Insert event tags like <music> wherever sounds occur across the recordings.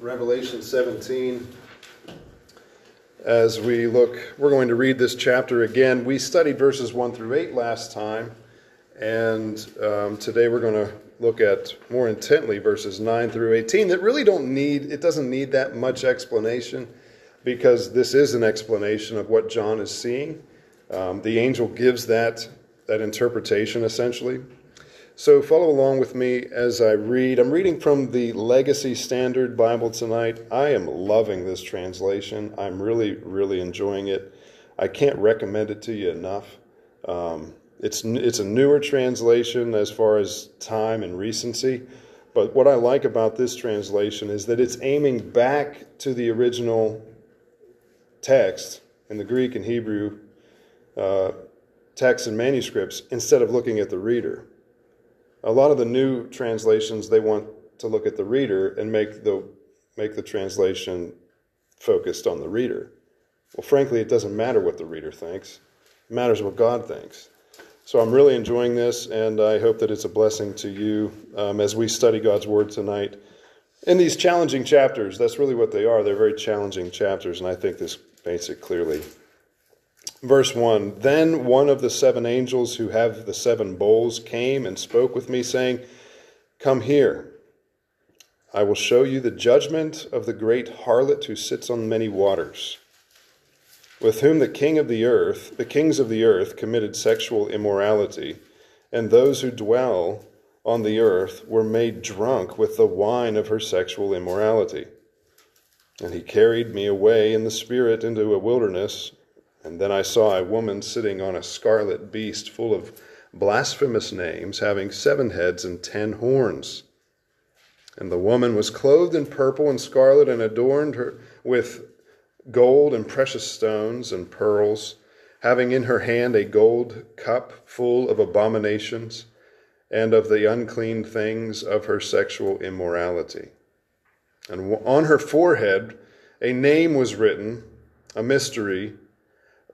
Revelation 17. As we look, we're going to read this chapter again. We studied verses 1 through 8 last time, and um, today we're going to look at more intently verses 9 through 18 that really don't need, it doesn't need that much explanation because this is an explanation of what John is seeing. Um, the angel gives that, that interpretation essentially. So follow along with me as I read. I'm reading from the Legacy Standard Bible tonight. I am loving this translation. I'm really, really enjoying it. I can't recommend it to you enough. Um, it's it's a newer translation as far as time and recency, but what I like about this translation is that it's aiming back to the original text in the Greek and Hebrew uh, texts and manuscripts instead of looking at the reader a lot of the new translations they want to look at the reader and make the make the translation focused on the reader. Well, frankly, it doesn't matter what the reader thinks. It matters what God thinks. So I'm really enjoying this, and I hope that it's a blessing to you um, as we study God's Word tonight. In these challenging chapters, that's really what they are. They're very challenging chapters, and I think this paints it clearly. Verse 1 Then one of the seven angels who have the seven bowls came and spoke with me, saying, Come here. I will show you the judgment of the great harlot who sits on many waters, with whom the king of the earth, the kings of the earth, committed sexual immorality, and those who dwell on the earth were made drunk with the wine of her sexual immorality. And he carried me away in the spirit into a wilderness and then I saw a woman sitting on a scarlet beast full of blasphemous names, having seven heads and ten horns. And the woman was clothed in purple and scarlet and adorned her with gold and precious stones and pearls, having in her hand a gold cup full of abominations and of the unclean things of her sexual immorality. And on her forehead a name was written, a mystery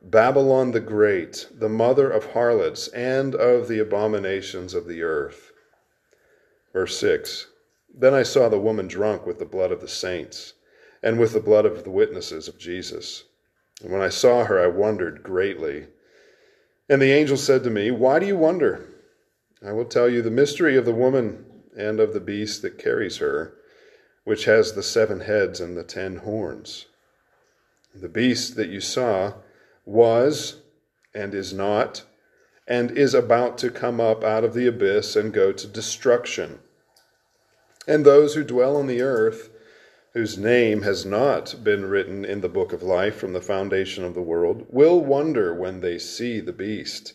Babylon the Great, the mother of harlots and of the abominations of the earth. Verse 6 Then I saw the woman drunk with the blood of the saints and with the blood of the witnesses of Jesus. And when I saw her, I wondered greatly. And the angel said to me, Why do you wonder? I will tell you the mystery of the woman and of the beast that carries her, which has the seven heads and the ten horns. The beast that you saw was and is not, and is about to come up out of the abyss and go to destruction. And those who dwell on the earth, whose name has not been written in the book of life from the foundation of the world, will wonder when they see the beast,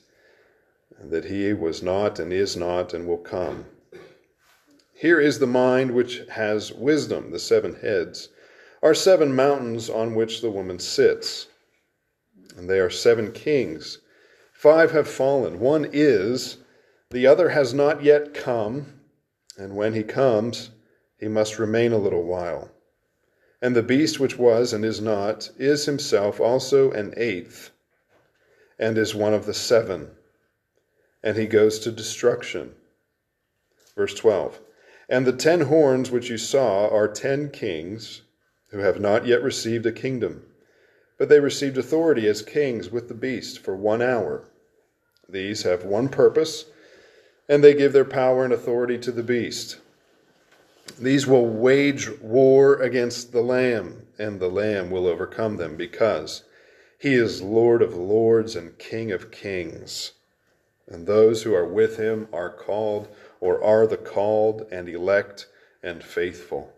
that he was not and is not and will come. Here is the mind which has wisdom, the seven heads, are seven mountains on which the woman sits and they are seven kings. Five have fallen. One is, the other has not yet come, and when he comes, he must remain a little while. And the beast which was and is not is himself also an eighth, and is one of the seven, and he goes to destruction. Verse 12 And the ten horns which you saw are ten kings who have not yet received a kingdom but they received authority as kings with the beast for one hour. These have one purpose, and they give their power and authority to the beast. These will wage war against the Lamb, and the Lamb will overcome them, because he is Lord of lords and King of kings. And those who are with him are called, or are the called and elect and faithful.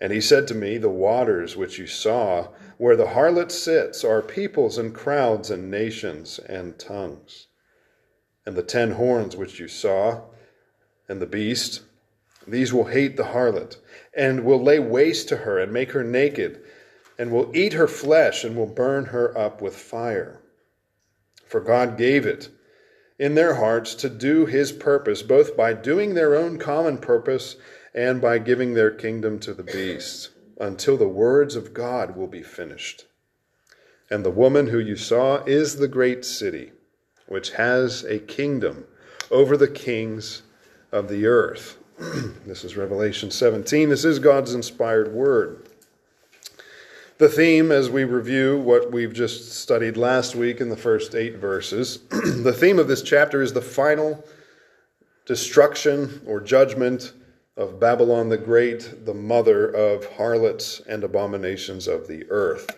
And he said to me, The waters which you saw, where the harlot sits, are peoples and crowds and nations and tongues. And the ten horns which you saw, and the beast, these will hate the harlot, and will lay waste to her, and make her naked, and will eat her flesh, and will burn her up with fire. For God gave it in their hearts to do his purpose, both by doing their own common purpose and by giving their kingdom to the beast, until the words of God will be finished. And the woman who you saw is the great city, which has a kingdom over the kings of the earth. <clears throat> this is Revelation 17. This is God's inspired word. The theme, as we review what we've just studied last week in the first eight verses, <clears throat> the theme of this chapter is the final destruction or judgment of Babylon the Great, the mother of harlots and abominations of the earth.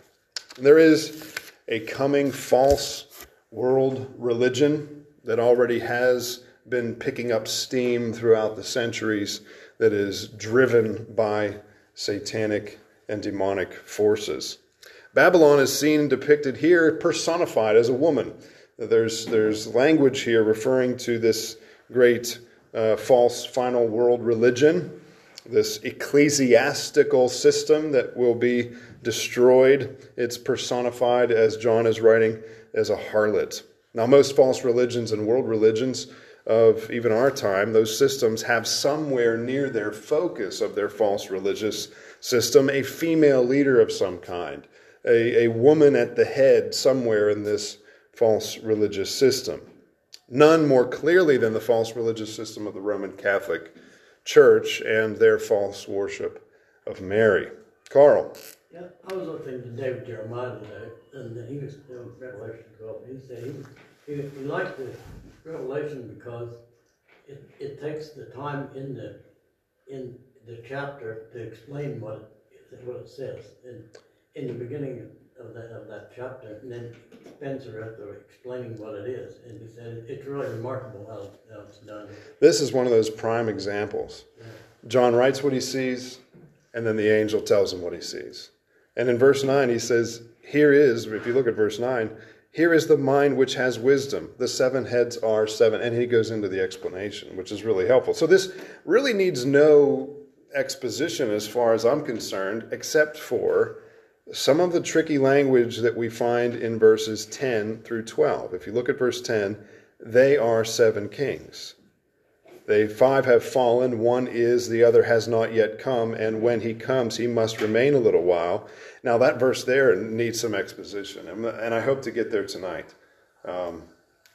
There is a coming false world religion that already has been picking up steam throughout the centuries that is driven by satanic and demonic forces. Babylon is seen depicted here personified as a woman. There's, there's language here referring to this great uh, false final world religion, this ecclesiastical system that will be destroyed. It's personified, as John is writing, as a harlot. Now, most false religions and world religions of even our time, those systems have somewhere near their focus of their false religious system a female leader of some kind, a, a woman at the head somewhere in this false religious system. None more clearly than the false religious system of the Roman Catholic Church and their false worship of Mary. Carl. Yeah, I was listening to David Jeremiah today, and he was in Revelation 12. He said he, he, he liked the Revelation because it, it takes the time in the in the chapter to explain what it, what it says. And in the beginning of that of that chapter, and then Spencer after explaining what it is, and he said it's really remarkable how, how it's done. This is one of those prime examples. Yeah. John writes what he sees, and then the angel tells him what he sees. And in verse 9, he says, Here is, if you look at verse 9, here is the mind which has wisdom. The seven heads are seven. And he goes into the explanation, which is really helpful. So this really needs no exposition as far as I'm concerned, except for some of the tricky language that we find in verses 10 through 12. If you look at verse 10, they are seven kings. They five have fallen, one is, the other has not yet come, and when he comes, he must remain a little while. Now, that verse there needs some exposition, and I hope to get there tonight um,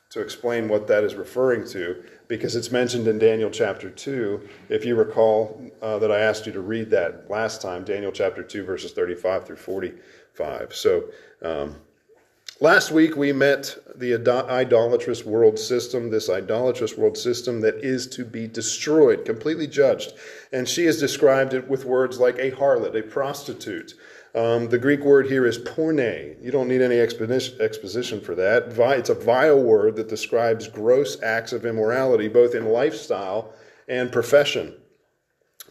to explain what that is referring to, because it's mentioned in Daniel chapter 2. If you recall uh, that I asked you to read that last time, Daniel chapter 2, verses 35 through 45. So, um, Last week we met the idolatrous world system, this idolatrous world system that is to be destroyed, completely judged. And she has described it with words like a harlot, a prostitute. Um, the Greek word here is porne. You don't need any exposition for that. It's a vile word that describes gross acts of immorality, both in lifestyle and profession.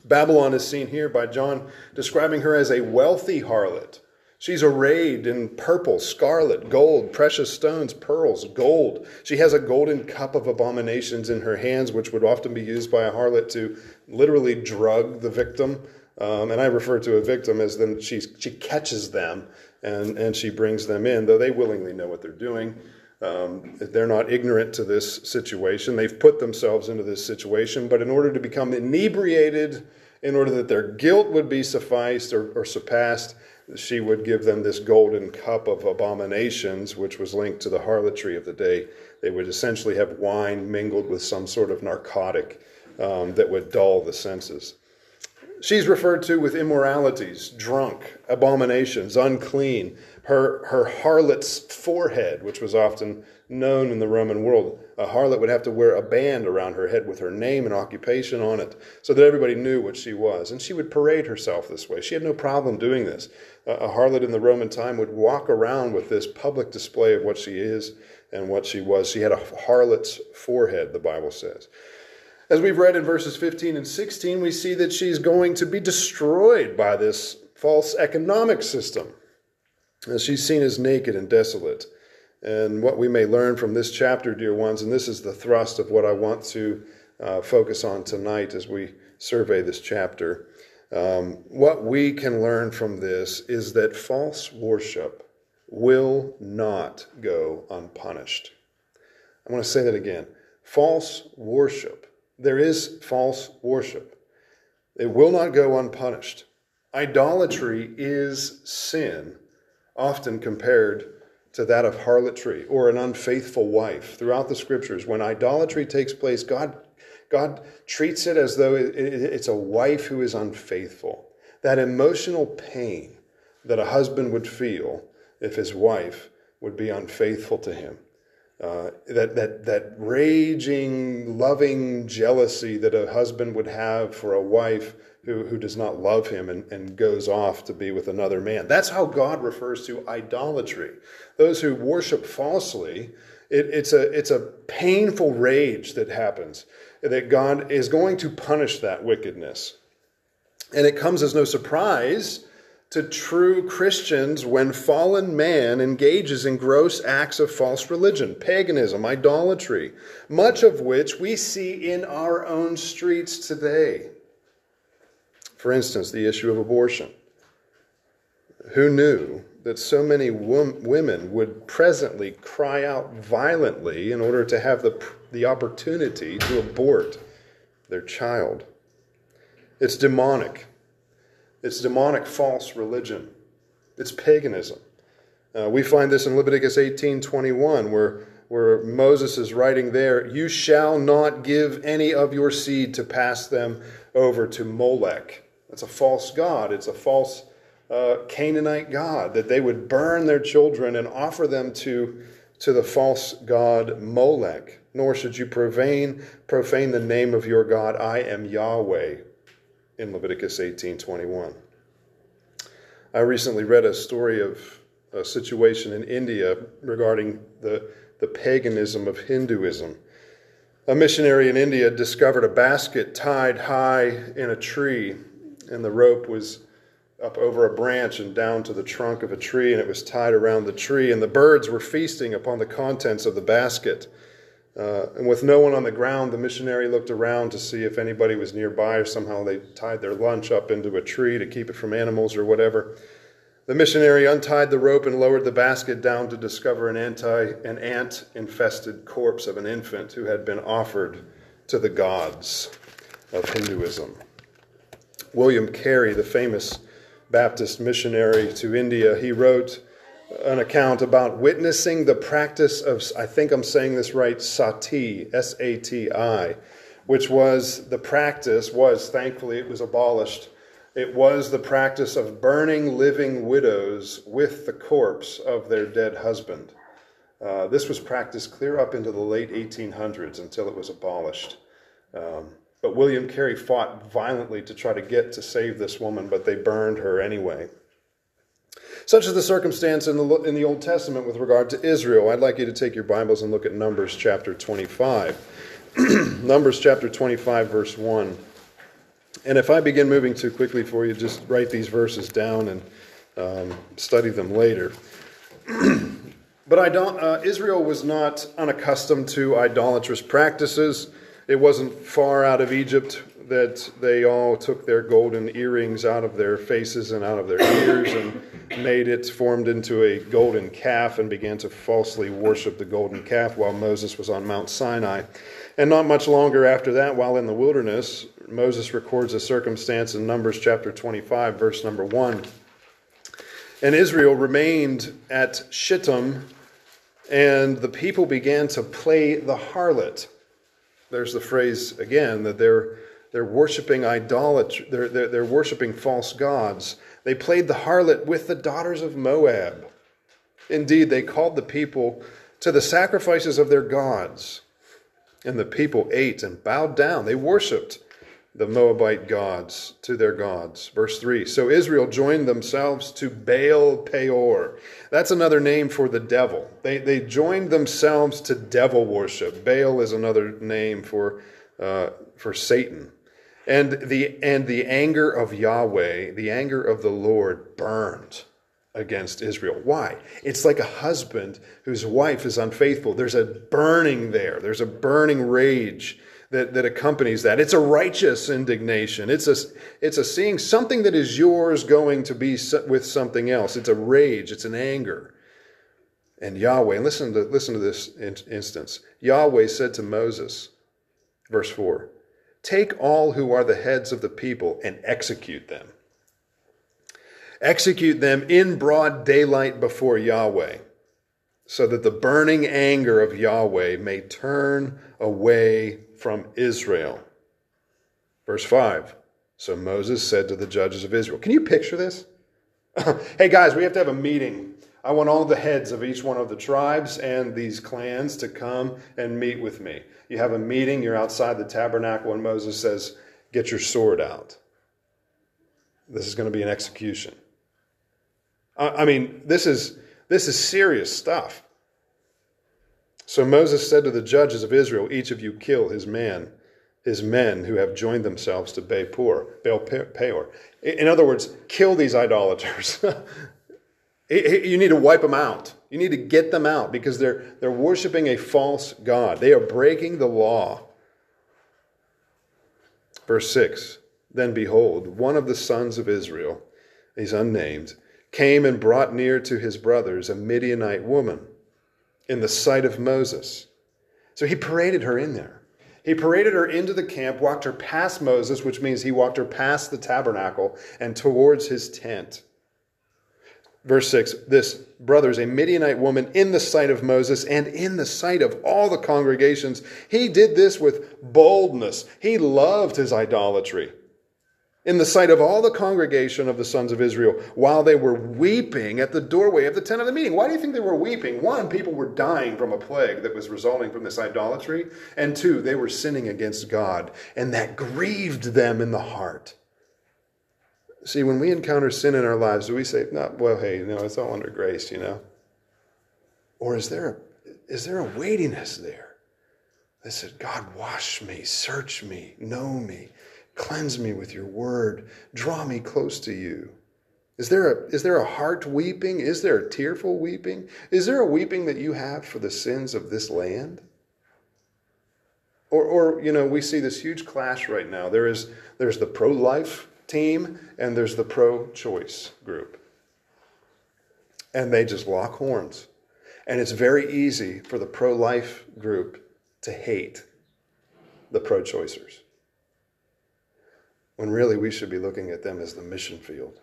Babylon is seen here by John describing her as a wealthy harlot She's arrayed in purple, scarlet, gold, precious stones, pearls, gold. She has a golden cup of abominations in her hands, which would often be used by a harlot to literally drug the victim. Um, and I refer to a victim as then she, she catches them and, and she brings them in, though they willingly know what they're doing. Um, they're not ignorant to this situation. They've put themselves into this situation, but in order to become inebriated, in order that their guilt would be sufficed or, or surpassed, she would give them this golden cup of abominations, which was linked to the harlotry of the day. They would essentially have wine mingled with some sort of narcotic um, that would dull the senses. She's referred to with immoralities, drunk, abominations, unclean. Her, her harlot's forehead, which was often known in the Roman world, a harlot would have to wear a band around her head with her name and occupation on it so that everybody knew what she was. And she would parade herself this way. She had no problem doing this. A harlot in the Roman time would walk around with this public display of what she is and what she was. She had a harlot's forehead, the Bible says. As we've read in verses 15 and 16, we see that she's going to be destroyed by this false economic system. As she's seen as naked and desolate. And what we may learn from this chapter, dear ones, and this is the thrust of what I want to uh, focus on tonight as we survey this chapter. Um, what we can learn from this is that false worship will not go unpunished. I want to say that again. False worship. There is false worship. It will not go unpunished. Idolatry is sin, often compared to that of harlotry or an unfaithful wife. Throughout the scriptures, when idolatry takes place, God, God treats it as though it's a wife who is unfaithful. That emotional pain that a husband would feel if his wife would be unfaithful to him. Uh, that, that, that raging, loving jealousy that a husband would have for a wife who, who does not love him and, and goes off to be with another man. That's how God refers to idolatry. Those who worship falsely, it, it's, a, it's a painful rage that happens, that God is going to punish that wickedness. And it comes as no surprise to true Christians when fallen man engages in gross acts of false religion, paganism, idolatry, much of which we see in our own streets today. For instance, the issue of abortion. Who knew that so many women would presently cry out violently in order to have the, the opportunity to abort their child? It's demonic. It's demonic false religion. It's paganism. Uh, we find this in Leviticus 18:21 where where Moses is writing there, "You shall not give any of your seed to pass them over to Molech." That's a false god. It's a false uh, Canaanite god that they would burn their children and offer them to to the false god Molech. Nor should you profane profane the name of your God. I am Yahweh in Leviticus 18:21. I recently read a story of a situation in India regarding the, the paganism of Hinduism. A missionary in India discovered a basket tied high in a tree, and the rope was up over a branch and down to the trunk of a tree, and it was tied around the tree, and the birds were feasting upon the contents of the basket. Uh, and with no one on the ground, the missionary looked around to see if anybody was nearby, or somehow they tied their lunch up into a tree to keep it from animals or whatever. The missionary untied the rope and lowered the basket down to discover an, anti, an ant infested corpse of an infant who had been offered to the gods of Hinduism. William Carey, the famous Baptist missionary to India, he wrote an account about witnessing the practice of, I think I'm saying this right, sati, S A T I, which was the practice, was thankfully it was abolished. It was the practice of burning living widows with the corpse of their dead husband. Uh, this was practiced clear up into the late 1800s until it was abolished. Um, but William Carey fought violently to try to get to save this woman, but they burned her anyway. Such is the circumstance in the, in the Old Testament with regard to Israel. I'd like you to take your Bibles and look at Numbers chapter 25. <clears throat> Numbers chapter 25, verse 1. And if I begin moving too quickly for you, just write these verses down and um, study them later. <clears throat> but I don't, uh, Israel was not unaccustomed to idolatrous practices. It wasn't far out of Egypt that they all took their golden earrings out of their faces and out of their ears and made it, formed into a golden calf, and began to falsely worship the golden calf while Moses was on Mount Sinai. And not much longer after that, while in the wilderness, Moses records a circumstance in Numbers chapter 25, verse number 1. And Israel remained at Shittim, and the people began to play the harlot. There's the phrase again that they're they're worshiping idolatry, they're, they're, they're worshiping false gods. They played the harlot with the daughters of Moab. Indeed, they called the people to the sacrifices of their gods. And the people ate and bowed down. They worshiped the Moabite gods to their gods. Verse 3 So Israel joined themselves to Baal Peor. That's another name for the devil. They, they joined themselves to devil worship. Baal is another name for, uh, for Satan. And the, and the anger of Yahweh, the anger of the Lord, burned against Israel. Why? It's like a husband whose wife is unfaithful. There's a burning there, there's a burning rage that, that accompanies that. It's a righteous indignation. It's a, it's a seeing something that is yours going to be with something else. It's a rage, it's an anger. And Yahweh, listen to, listen to this instance. Yahweh said to Moses, verse 4 Take all who are the heads of the people and execute them. Execute them in broad daylight before Yahweh, so that the burning anger of Yahweh may turn away from Israel. Verse 5 So Moses said to the judges of Israel, Can you picture this? <laughs> hey guys, we have to have a meeting. I want all the heads of each one of the tribes and these clans to come and meet with me. You have a meeting, you're outside the tabernacle, and Moses says, Get your sword out. This is going to be an execution. I mean, this is, this is serious stuff. So Moses said to the judges of Israel, Each of you kill his man, his men who have joined themselves to Baal Peor. In other words, kill these idolaters. <laughs> you need to wipe them out. You need to get them out because they're, they're worshiping a false God. They are breaking the law. Verse 6 Then behold, one of the sons of Israel, he's unnamed, came and brought near to his brothers a Midianite woman in the sight of Moses. So he paraded her in there. He paraded her into the camp, walked her past Moses, which means he walked her past the tabernacle and towards his tent. Verse 6 This, brothers, a Midianite woman in the sight of Moses and in the sight of all the congregations. He did this with boldness. He loved his idolatry in the sight of all the congregation of the sons of Israel while they were weeping at the doorway of the tent of the meeting. Why do you think they were weeping? One, people were dying from a plague that was resulting from this idolatry. And two, they were sinning against God, and that grieved them in the heart. See, when we encounter sin in our lives, do we say, "Not well, hey, no, it's all under grace, you know? Or is there a, is there a weightiness there? They said, God, wash me, search me, know me, Cleanse me with your word. Draw me close to you. Is there, a, is there a heart weeping? Is there a tearful weeping? Is there a weeping that you have for the sins of this land? Or, or you know, we see this huge clash right now. There is, there's the pro life team and there's the pro choice group. And they just lock horns. And it's very easy for the pro life group to hate the pro choicers when really we should be looking at them as the mission field.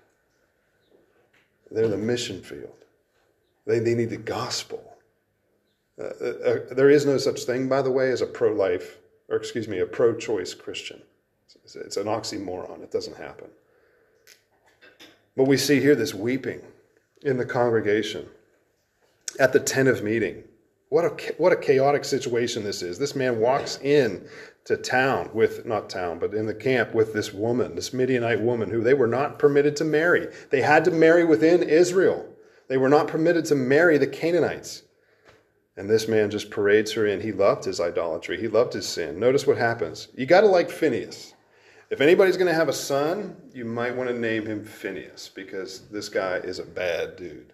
They're the mission field. They, they need the gospel. Uh, uh, uh there is no such thing, by the way, as a pro life, or excuse me, a pro choice Christian. It's, it's an oxymoron. It doesn't happen. But we see here this weeping in the congregation at the tent of meeting. What a, what a chaotic situation this is. This man walks in to town with, not town, but in the camp with this woman, this Midianite woman, who they were not permitted to marry. They had to marry within Israel. They were not permitted to marry the Canaanites. And this man just parades her in. He loved his idolatry, he loved his sin. Notice what happens. You got to like Phineas. If anybody's going to have a son, you might want to name him Phineas because this guy is a bad dude.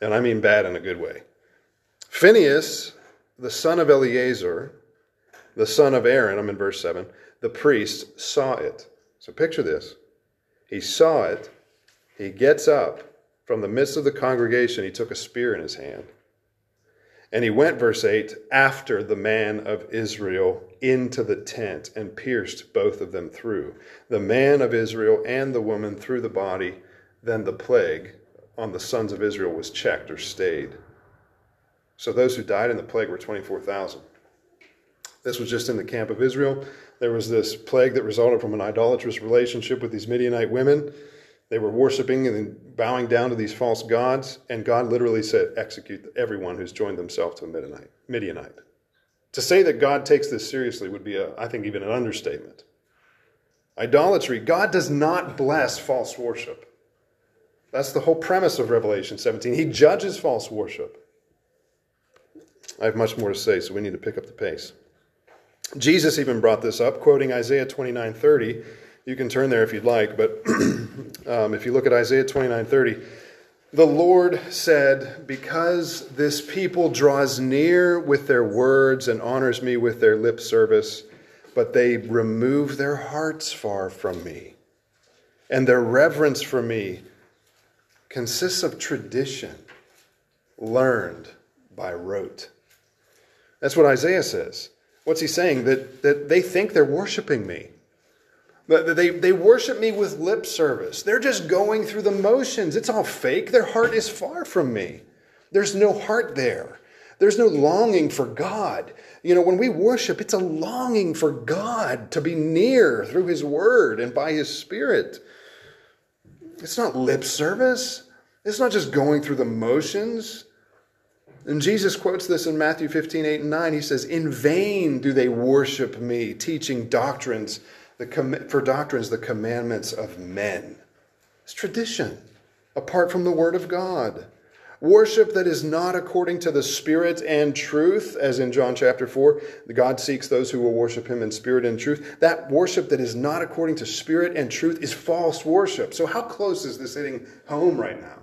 And I mean bad in a good way. Phineas, the son of Eleazar, the son of Aaron, I'm in verse 7, the priest saw it. So picture this. He saw it. He gets up from the midst of the congregation. He took a spear in his hand. And he went, verse 8, after the man of Israel into the tent and pierced both of them through. The man of Israel and the woman through the body. Then the plague on the sons of Israel was checked or stayed. So those who died in the plague were 24,000. This was just in the camp of Israel. There was this plague that resulted from an idolatrous relationship with these Midianite women. They were worshiping and bowing down to these false gods, and God literally said, Execute everyone who's joined themselves to a Midianite. Midianite. To say that God takes this seriously would be, a, I think, even an understatement. Idolatry, God does not bless false worship. That's the whole premise of Revelation 17. He judges false worship. I have much more to say, so we need to pick up the pace. Jesus even brought this up, quoting Isaiah 29 30. You can turn there if you'd like, but <clears throat> um, if you look at Isaiah 29 30, the Lord said, Because this people draws near with their words and honors me with their lip service, but they remove their hearts far from me, and their reverence for me consists of tradition learned by rote. That's what Isaiah says. What's he saying? That, that they think they're worshiping me. That they, they worship me with lip service. They're just going through the motions. It's all fake. Their heart is far from me. There's no heart there. There's no longing for God. You know, when we worship, it's a longing for God to be near through His Word and by His Spirit. It's not lip service, it's not just going through the motions. And Jesus quotes this in Matthew 15, 8, and 9. He says, In vain do they worship me, teaching doctrines, the for doctrines the commandments of men. It's tradition, apart from the Word of God. Worship that is not according to the Spirit and truth, as in John chapter 4, God seeks those who will worship Him in spirit and truth. That worship that is not according to Spirit and truth is false worship. So, how close is this hitting home right now?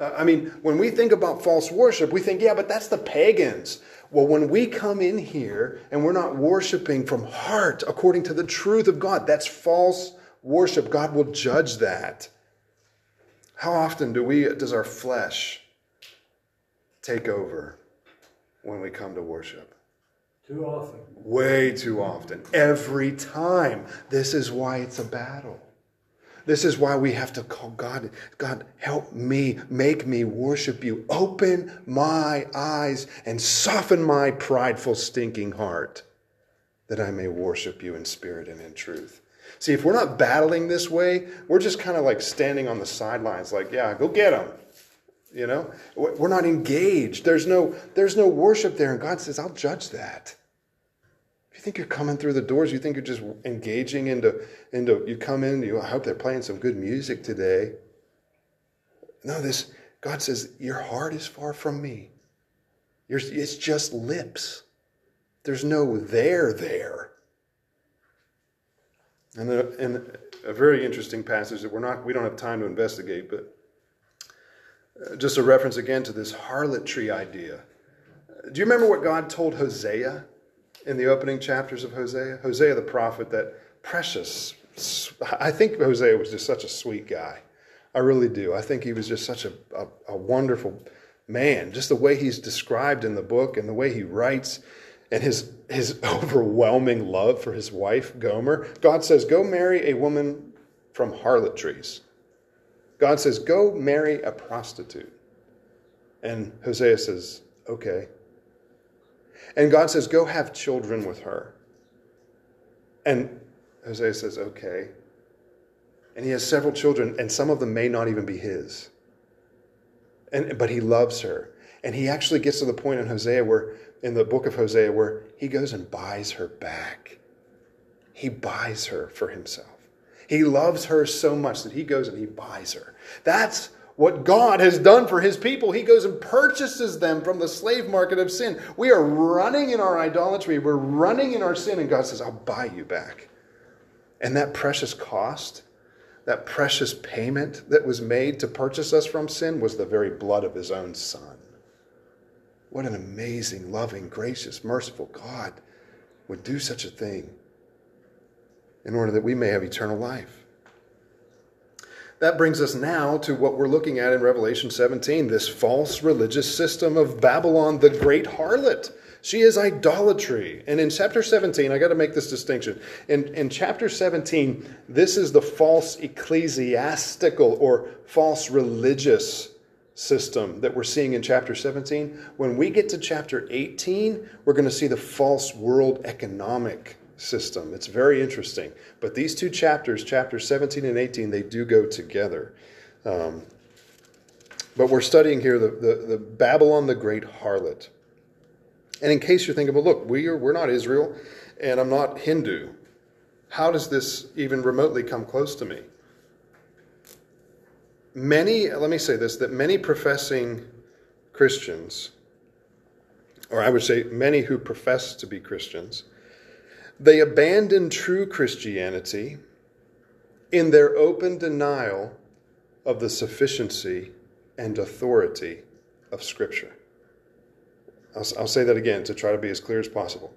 Uh, I mean, when we think about false worship, we think, yeah, but that's the pagans. Well, when we come in here and we're not worshiping from heart according to the truth of God, that's false worship. God will judge that. How often do we does our flesh take over when we come to worship? Too often. Way too often. Every time. This is why it's a battle. This is why we have to call God, God, help me, make me worship you. Open my eyes and soften my prideful, stinking heart that I may worship you in spirit and in truth. See, if we're not battling this way, we're just kind of like standing on the sidelines, like, yeah, go get them. You know, we're not engaged. There's no, there's no worship there. And God says, I'll judge that think you're coming through the doors. You think you're just engaging into, into you come in, you I hope they're playing some good music today. No, this, God says, your heart is far from me. You're, it's just lips. There's no there there. And a, and a very interesting passage that we're not, we don't have time to investigate, but uh, just a reference again to this harlotry idea. Do you remember what God told Hosea? In the opening chapters of Hosea. Hosea the prophet, that precious. I think Hosea was just such a sweet guy. I really do. I think he was just such a, a, a wonderful man. Just the way he's described in the book and the way he writes and his, his <laughs> overwhelming love for his wife, Gomer. God says, Go marry a woman from harlotries. God says, Go marry a prostitute. And Hosea says, Okay. And God says, Go have children with her. And Hosea says, Okay. And he has several children, and some of them may not even be his. And, but he loves her. And he actually gets to the point in Hosea where, in the book of Hosea, where he goes and buys her back. He buys her for himself. He loves her so much that he goes and he buys her. That's what God has done for his people. He goes and purchases them from the slave market of sin. We are running in our idolatry, we're running in our sin, and God says, I'll buy you back. And that precious cost, that precious payment that was made to purchase us from sin was the very blood of his own son. What an amazing, loving, gracious, merciful God would do such a thing in order that we may have eternal life. That brings us now to what we're looking at in Revelation 17 this false religious system of Babylon, the great harlot. She is idolatry. And in chapter 17, I got to make this distinction. In, in chapter 17, this is the false ecclesiastical or false religious system that we're seeing in chapter 17. When we get to chapter 18, we're going to see the false world economic system. It's very interesting. But these two chapters, chapters 17 and 18, they do go together. Um, but we're studying here the, the, the, Babylon the Great Harlot. And in case you're thinking, well, look, we are, we're not Israel and I'm not Hindu. How does this even remotely come close to me? Many, let me say this, that many professing Christians, or I would say many who profess to be Christians, they abandon true Christianity in their open denial of the sufficiency and authority of Scripture. I'll, I'll, say that again to try to be as clear as possible.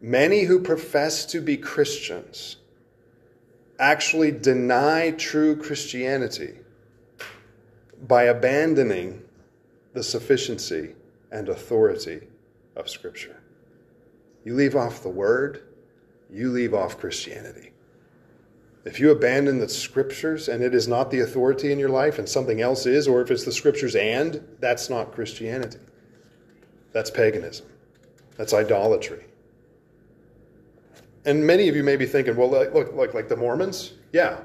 Many who profess to be Christians actually deny true Christianity by abandoning the sufficiency and authority of Scripture. You leave off the word, you leave off Christianity. If you abandon the scriptures and it is not the authority in your life and something else is, or if it's the scriptures and, that's not Christianity. That's paganism. That's idolatry. And many of you may be thinking, well, look, look, like the Mormons? Yeah.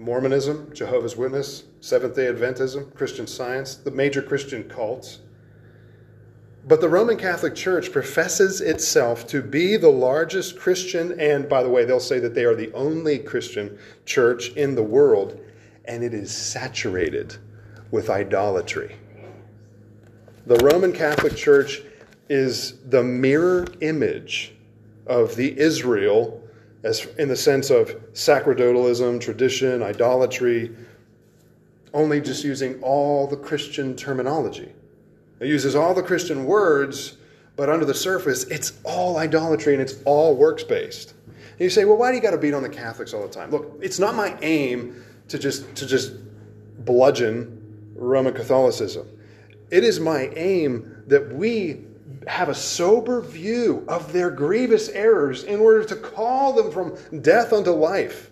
Mormonism, Jehovah's Witness, Seventh day Adventism, Christian Science, the major Christian cults. But the Roman Catholic Church professes itself to be the largest Christian, and by the way, they'll say that they are the only Christian church in the world, and it is saturated with idolatry. The Roman Catholic Church is the mirror image of the Israel as in the sense of sacerdotalism, tradition, idolatry, only just using all the Christian terminology. It uses all the Christian words, but under the surface, it's all idolatry and it's all works based. And you say, well, why do you got to beat on the Catholics all the time? Look, it's not my aim to just to just bludgeon Roman Catholicism. It is my aim that we have a sober view of their grievous errors in order to call them from death unto life.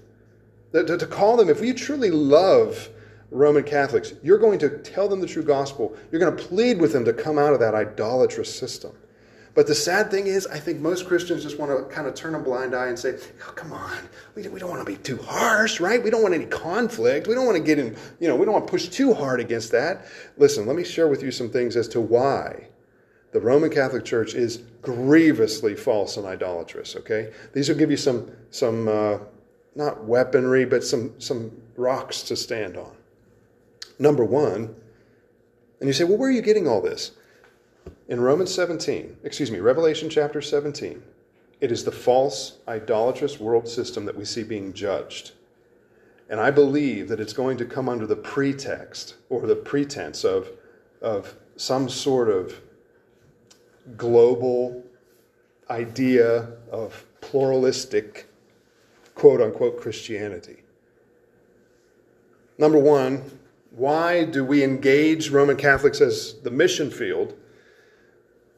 To, to call them, if you truly love Roman Catholics, you're going to tell them the true gospel. You're going to plead with them to come out of that idolatrous system. But the sad thing is, I think most Christians just want to kind of turn a blind eye and say, oh, come on, we, we don't want to be too harsh, right? We don't want any conflict. We don't want to get in, you know, we don't want to push too hard against that. Listen, let me share with you some things as to why the Roman Catholic Church is grievously false and idolatrous, okay? These will give you some, some uh, not weaponry, but some, some rocks to stand on. Number one, and you say, well, where are you getting all this? In Romans 17, excuse me, Revelation chapter 17, it is the false, idolatrous world system that we see being judged. And I believe that it's going to come under the pretext or the pretense of, of some sort of global idea of pluralistic, quote unquote, Christianity. Number one, why do we engage Roman Catholics as the mission field?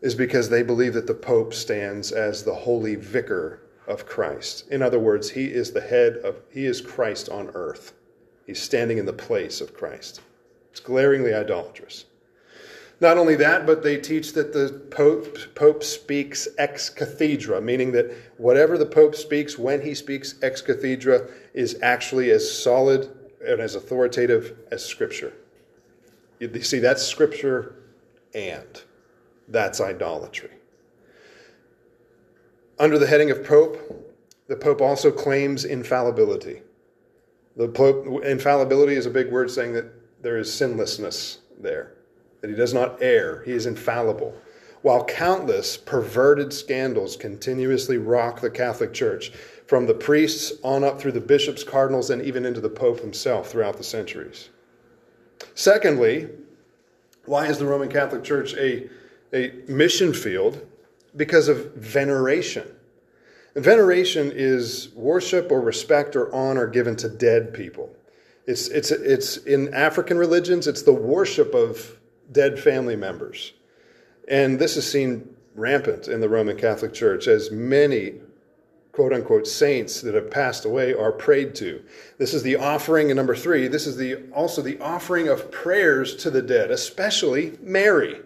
is because they believe that the Pope stands as the holy vicar of Christ. In other words, he is the head of, he is Christ on earth. He's standing in the place of Christ. It's glaringly idolatrous. Not only that, but they teach that the Pope, Pope speaks ex cathedra, meaning that whatever the Pope speaks when he speaks ex cathedra is actually as solid and as authoritative as Scripture. You see, that's Scripture and. That's idolatry. Under the heading of Pope, the Pope also claims infallibility. The Pope, infallibility is a big word saying that there is sinlessness there, that he does not err, he is infallible. While countless perverted scandals continuously rock the Catholic Church, from the priests on up through the bishops, cardinals, and even into the Pope himself throughout the centuries. Secondly, why is the Roman Catholic Church a a mission field because of veneration. veneration is worship or respect or honor given to dead people. It's, it's, it's in African religions, it's the worship of dead family members. And this is seen rampant in the Roman Catholic Church as many quote unquote saints that have passed away are prayed to. This is the offering, and number three, this is the also the offering of prayers to the dead, especially Mary.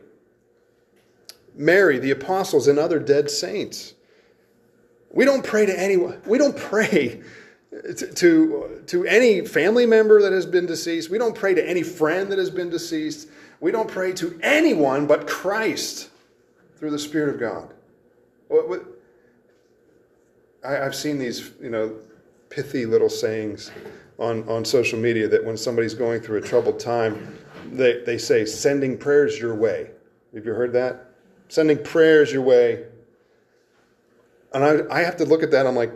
Mary, the apostles, and other dead saints. We don't pray to anyone. We don't pray to, to, to, any family member that has been deceased. We don't pray to any friend that has been deceased. We don't pray to anyone but Christ through the Spirit of God. What, I, have seen these, you know, pithy little sayings on, on social media that when somebody's going through a troubled time, they, they say, sending prayers your way. Have you heard that? sending prayers your way. And I, I have to look at that. I'm like,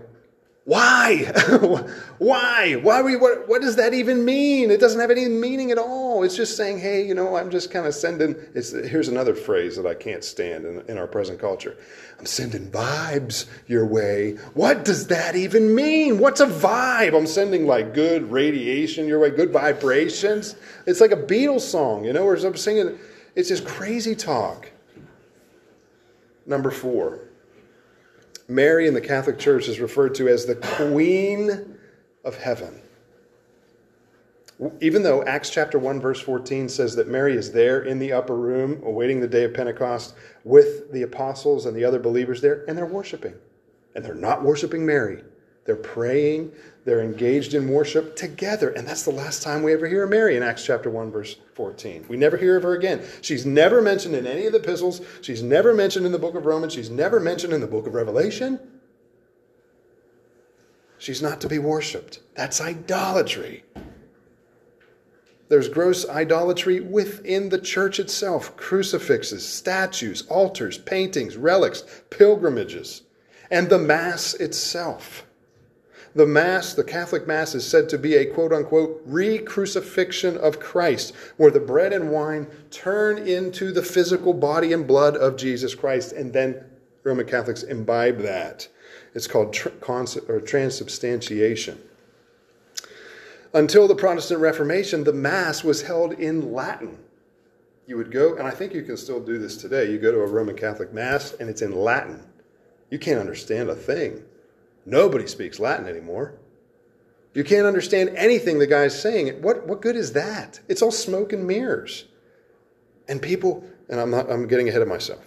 why? <laughs> why? Why? We, what, what does that even mean? It doesn't have any meaning at all. It's just saying, hey, you know, I'm just kind of sending. It's, here's another phrase that I can't stand in, in our present culture. I'm sending vibes your way. What does that even mean? What's a vibe? I'm sending like good radiation your way, good vibrations. It's like a Beatles song, you know, or I'm singing. It's just crazy talk. Number four, Mary in the Catholic Church is referred to as the Queen of Heaven. Even though Acts chapter 1, verse 14 says that Mary is there in the upper room awaiting the day of Pentecost with the apostles and the other believers there, and they're worshiping. And they're not worshiping Mary. They're praying, they're engaged in worship together. And that's the last time we ever hear of Mary in Acts chapter 1, verse 14. We never hear of her again. She's never mentioned in any of the epistles. She's never mentioned in the book of Romans. She's never mentioned in the book of Revelation. She's not to be worshiped. That's idolatry. There's gross idolatry within the church itself crucifixes, statues, altars, paintings, relics, pilgrimages, and the Mass itself. The Mass, the Catholic Mass, is said to be a quote unquote re crucifixion of Christ, where the bread and wine turn into the physical body and blood of Jesus Christ, and then Roman Catholics imbibe that. It's called tr- or transubstantiation. Until the Protestant Reformation, the Mass was held in Latin. You would go, and I think you can still do this today. You go to a Roman Catholic Mass, and it's in Latin. You can't understand a thing. Nobody speaks Latin anymore. You can't understand anything the guy's saying. What, what good is that? It's all smoke and mirrors. And people, and I'm, not, I'm getting ahead of myself.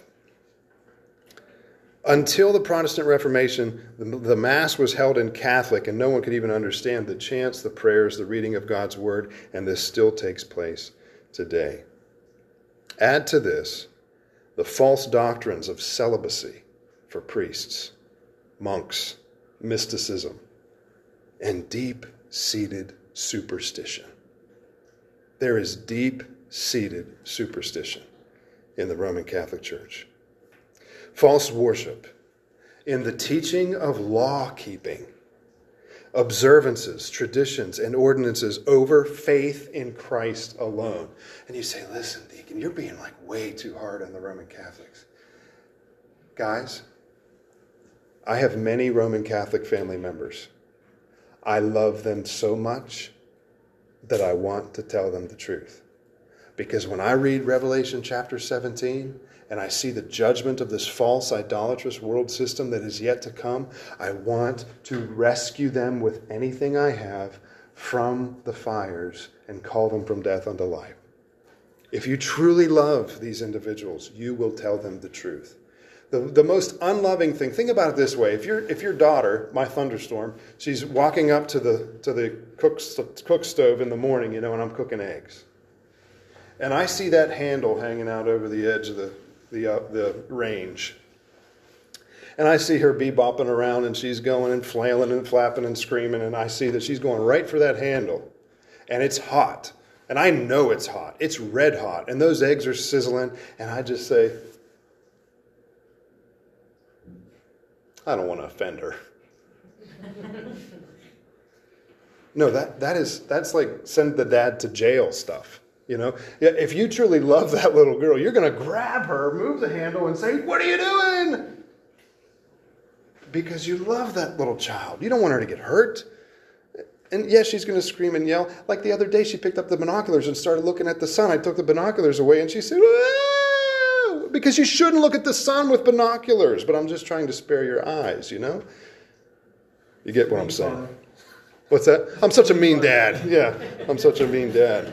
Until the Protestant Reformation, the, the, Mass was held in Catholic, and no one could even understand the chants, the prayers, the reading of God's Word, and this still takes place today. Add to this the false doctrines of celibacy for priests, monks, mysticism, and deep seated superstition. There is deep seated superstition in the Roman Catholic Church. False worship in the teaching of law keeping, observances, traditions, and ordinances over faith in Christ alone. And you say, listen, Deacon, you're being like way too hard on the Roman Catholics. Guys, I have many Roman Catholic family members. I love them so much that I want to tell them the truth. Because when I read Revelation chapter 17 and I see the judgment of this false, idolatrous world system that is yet to come, I want to rescue them with anything I have from the fires and call them from death unto life. If you truly love these individuals, you will tell them the truth. The, the most unloving thing, think about it this way. If, you if your daughter, my thunderstorm, she's walking up to the, to the cook, cook stove in the morning, you know, and I'm cooking eggs. And I see that handle hanging out over the edge of the, the, uh, the range. And I see her bebopping around and she's going and flailing and flapping and screaming. And I see that she's going right for that handle. And it's hot. And I know it's hot. It's red hot. And those eggs are sizzling. And I just say, I don't want to offend her. no, that, that is that's like send the dad to jail stuff. You know, if you truly love that little girl, you're going to grab her, move the handle, and say, "What are you doing?" Because you love that little child. You don't want her to get hurt. And yes, she's going to scream and yell. Like the other day, she picked up the binoculars and started looking at the sun. I took the binoculars away, and she said, because you shouldn't look at the sun with binoculars, but I'm just trying to spare your eyes, you know? You get what I'm saying? What's that? I'm such a mean dad. Yeah, I'm such a mean dad.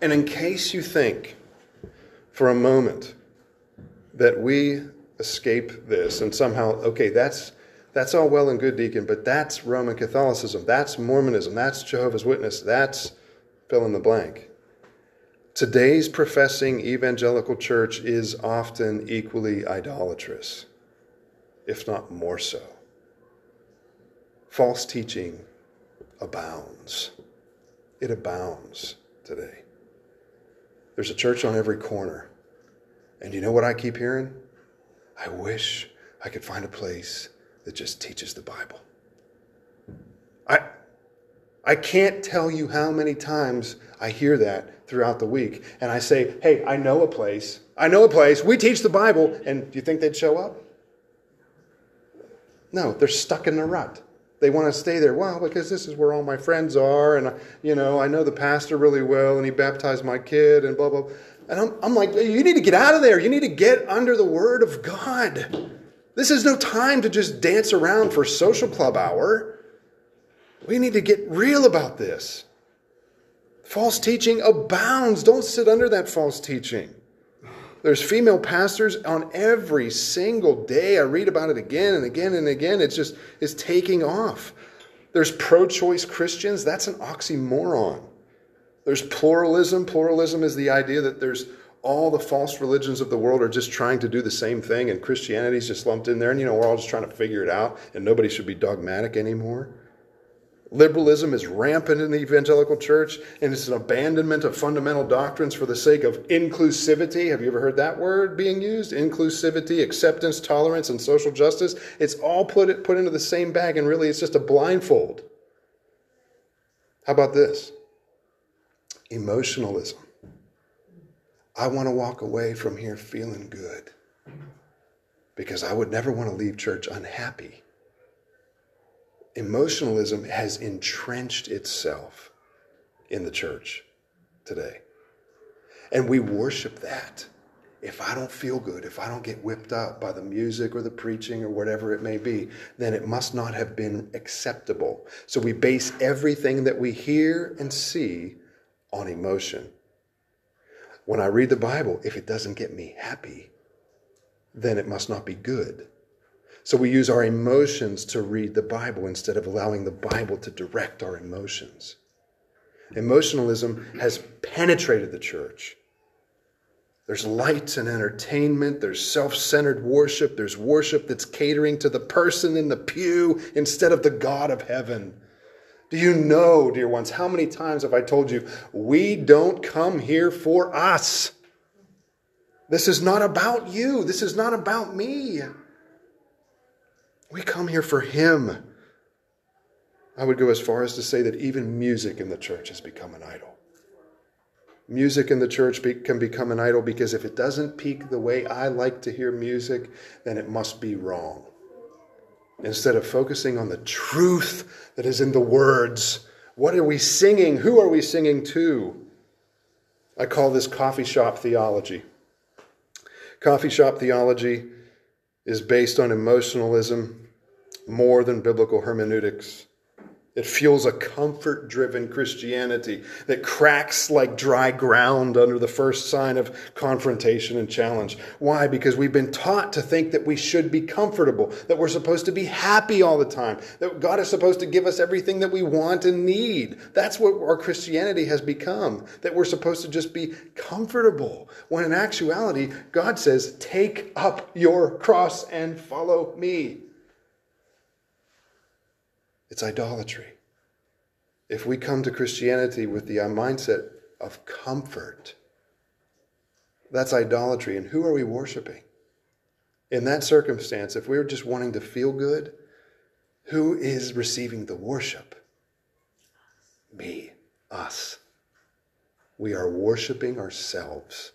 And in case you think for a moment that we escape this and somehow, okay, that's that's all well and good, deacon, but that's Roman Catholicism, that's Mormonism, that's Jehovah's Witness, that's fill in the blank. Today's professing evangelical church is often equally idolatrous, if not more so. False teaching abounds. It abounds today. There's a church on every corner. And you know what I keep hearing? I wish I could find a place that just teaches the Bible. I, I can't tell you how many times I hear that throughout the week. And I say, hey, I know a place. I know a place. We teach the Bible. And do you think they'd show up? No, they're stuck in the rut. They want to stay there. Well, because this is where all my friends are. And, you know, I know the pastor really well and he baptized my kid and blah, blah. And I'm, I'm like, you need to get out of there. You need to get under the word of God. This is no time to just dance around for social club hour. We need to get real about this. False teaching abounds. Don't sit under that false teaching. There's female pastors on every single day. I read about it again and again and again. It's just it's taking off. There's pro-choice Christians. That's an oxymoron. There's pluralism. Pluralism is the idea that there's all the false religions of the world are just trying to do the same thing and Christianity's just lumped in there and you know we're all just trying to figure it out and nobody should be dogmatic anymore. Liberalism is rampant in the evangelical church, and it's an abandonment of fundamental doctrines for the sake of inclusivity. Have you ever heard that word being used? Inclusivity, acceptance, tolerance, and social justice. It's all put, put into the same bag, and really it's just a blindfold. How about this? Emotionalism. I want to walk away from here feeling good because I would never want to leave church unhappy emotionalism has entrenched itself in the church today. And we worship that. If I don't feel good, if I don't get whipped up by the music or the preaching or whatever it may be, then it must not have been acceptable. So we base everything that we hear and see on emotion. When I read the Bible, if it doesn't get me happy, then it must not be good. So we use our emotions to read the Bible instead of allowing the Bible to direct our emotions. Emotionalism has penetrated the church. There's lights and entertainment. There's self centered worship. There's worship that's catering to the person in the pew instead of the God of heaven. Do you know, dear ones, how many times have I told you, we don't come here for us? This is not about you. This is not about me. We come here for Him. I would go as far as to say that even music in the church has become an idol. Music in the church be, can become an idol because if it doesn't peak the way I like to hear music, then it must be wrong. Instead of focusing on the truth that is in the words, what are we singing? Who are we singing to? I call this coffee shop theology. Coffee shop theology is based on emotionalism more than biblical hermeneutics. It fuels a comfort driven Christianity that cracks like dry ground under the first sign of confrontation and challenge. Why? Because we've been taught to think that we should be comfortable, that we're supposed to be happy all the time, that God is supposed to give us everything that we want and need. That's what our Christianity has become, that we're supposed to just be comfortable. When in actuality, God says, Take up your cross and follow me. It's idolatry. If we come to Christianity with the uh, mindset of comfort, that's idolatry. And who are we worshiping? In that circumstance, if we're just wanting to feel good, who is receiving the worship? Me, us. We are worshiping ourselves.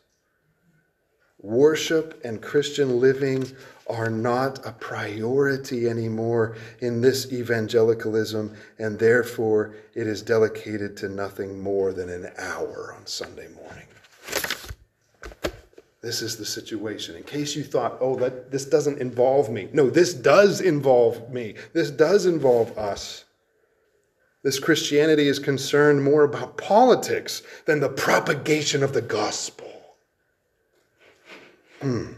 Worship and Christian living are not a priority anymore in this evangelicalism, and therefore it is delegated to nothing more than an hour on Sunday morning. This is the situation. In case you thought, oh, that this doesn't involve me. No, this does involve me. This does involve us. This Christianity is concerned more about politics than the propagation of the gospel. Hmm.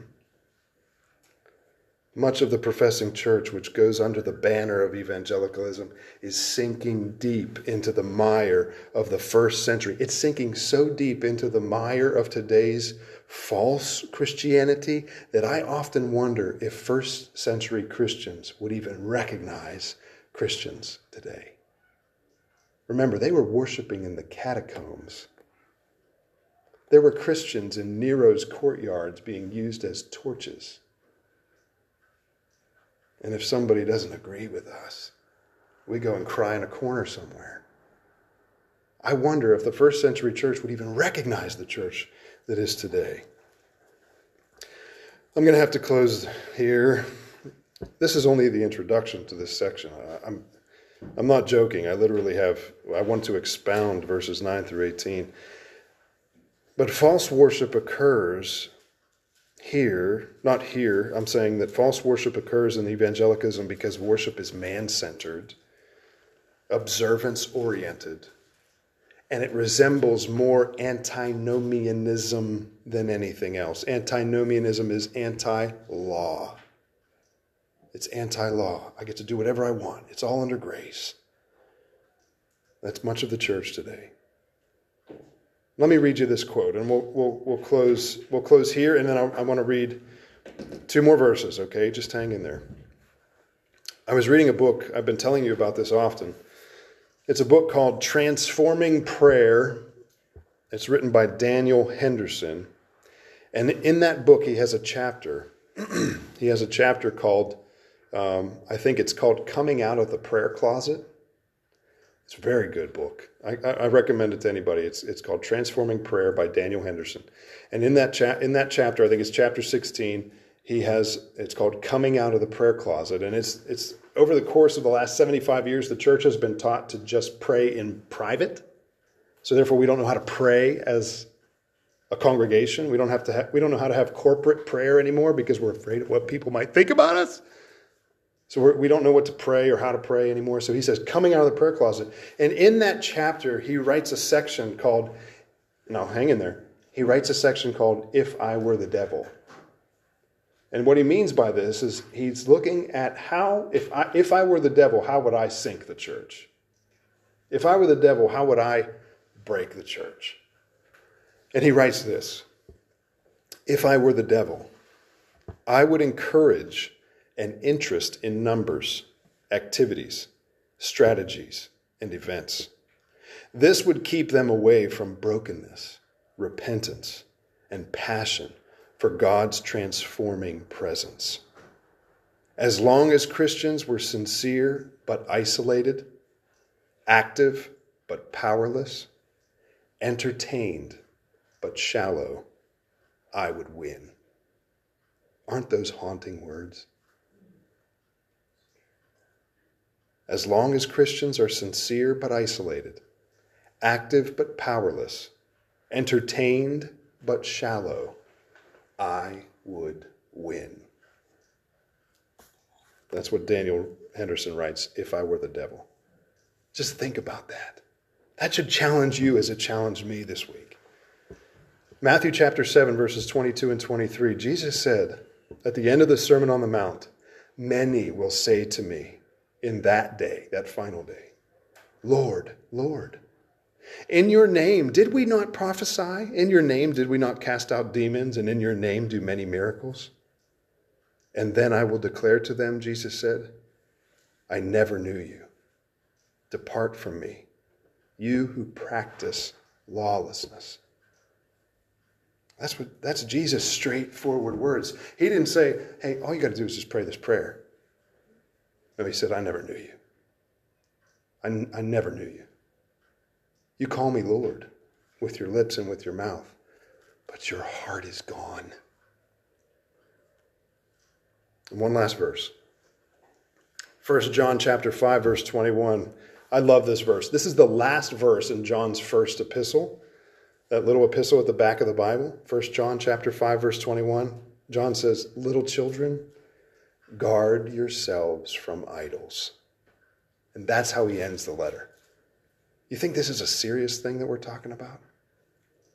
Much of the professing church, which goes under the banner of evangelicalism, is sinking deep into the mire of the first century. It's sinking so deep into the mire of today's false Christianity that I often wonder if first century Christians would even recognize Christians today. Remember, they were worshiping in the catacombs there were Christians in Nero's courtyards being used as torches. And if somebody doesn't agree with us, we go and cry in a corner somewhere. I wonder if the first century church would even recognize the church that is today. I'm going to have to close here. This is only the introduction to this section. I'm, I'm not joking. I literally have, I want to expound verses 9 through 18. But false worship occurs here, not here. I'm saying that false worship occurs in evangelicalism because worship is man centered, observance oriented, and it resembles more antinomianism than anything else. Antinomianism is anti law. It's anti law. I get to do whatever I want, it's all under grace. That's much of the church today. Let me read you this quote, and we'll, we'll, we'll, close, we'll close here, and then I, I want to read two more verses, okay? Just hang in there. I was reading a book, I've been telling you about this often. It's a book called Transforming Prayer. It's written by Daniel Henderson. And in that book, he has a chapter. <clears throat> he has a chapter called, um, I think it's called Coming Out of the Prayer Closet. It's a very good book. I, I, recommend it to anybody. It's, it's called Transforming Prayer by Daniel Henderson. And in that, cha- in that chapter, I think it's chapter 16, he has, it's called Coming Out of the Prayer Closet. And it's, it's over the course of the last 75 years, the church has been taught to just pray in private. So therefore, we don't know how to pray as a congregation. We don't have to. Ha- we don't know how to have corporate prayer anymore because we're afraid of what people might think about us. So we're, we do not know what to pray or how to pray anymore. So he says, coming out of the prayer closet. And in that chapter, he writes a section called. Now, hang in there. He writes a section called "If I Were the Devil." And what he means by this is he's looking at how, if I, if I were the devil, how would I sink the church? If I were the devil, how would I break the church? And he writes this If I were the devil, I would encourage an interest in numbers, activities, strategies, and events. This would keep them away from brokenness, repentance, and passion for God's transforming presence. As long as Christians were sincere but isolated, active but powerless, entertained but shallow, I would win. Aren't those haunting words? As long as Christians are sincere but isolated, active but powerless, entertained but shallow, I would win. That's what Daniel Henderson writes if I were the devil. Just think about that. That should challenge you as it challenged me this week. Matthew chapter 7, verses 22 and 23, Jesus said at the end of the Sermon on the Mount, Many will say to me in that day, that final day, Lord, Lord, in your name, did we not prophesy? In your name, did we not cast out demons? And in your name, do many miracles? And then I will declare to them, Jesus said, I never knew you. Depart from me, you who practice lawlessness. That's what that's Jesus' straightforward words. He didn't say, hey, all you got to do is just pray this prayer. No, he said, I never knew you. I, I never knew you. You call me Lord with your lips and with your mouth, but your heart is gone. And one last verse. 1 John chapter 5 verse 21. I love this verse. This is the last verse in John's first epistle. That little epistle at the back of the Bible, 1 John chapter 5 verse 21. John says, "Little children, guard yourselves from idols." And that's how he ends the letter. You think this is a serious thing that we're talking about?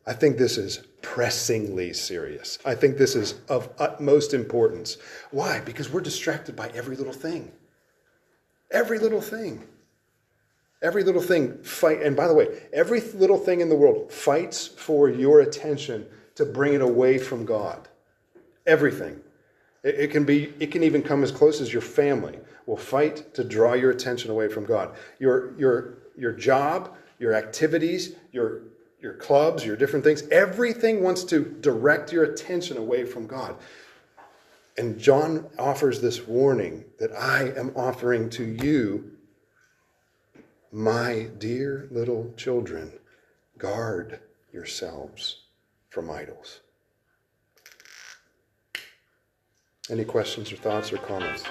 I think this is pressingly serious. I think this is of utmost importance. Why? Because we're distracted by every little thing. Every little thing. Every little thing fight and by the way, every little thing in the world fights for your attention to bring it away from God. Everything. It, it can be it can even come as close as your family will fight to draw your attention away from God. Your your your job, your activities, your, your clubs, your different things, everything wants to direct your attention away from God. And John offers this warning that I am offering to you, my dear little children, guard yourselves from idols. Any questions or thoughts or comments?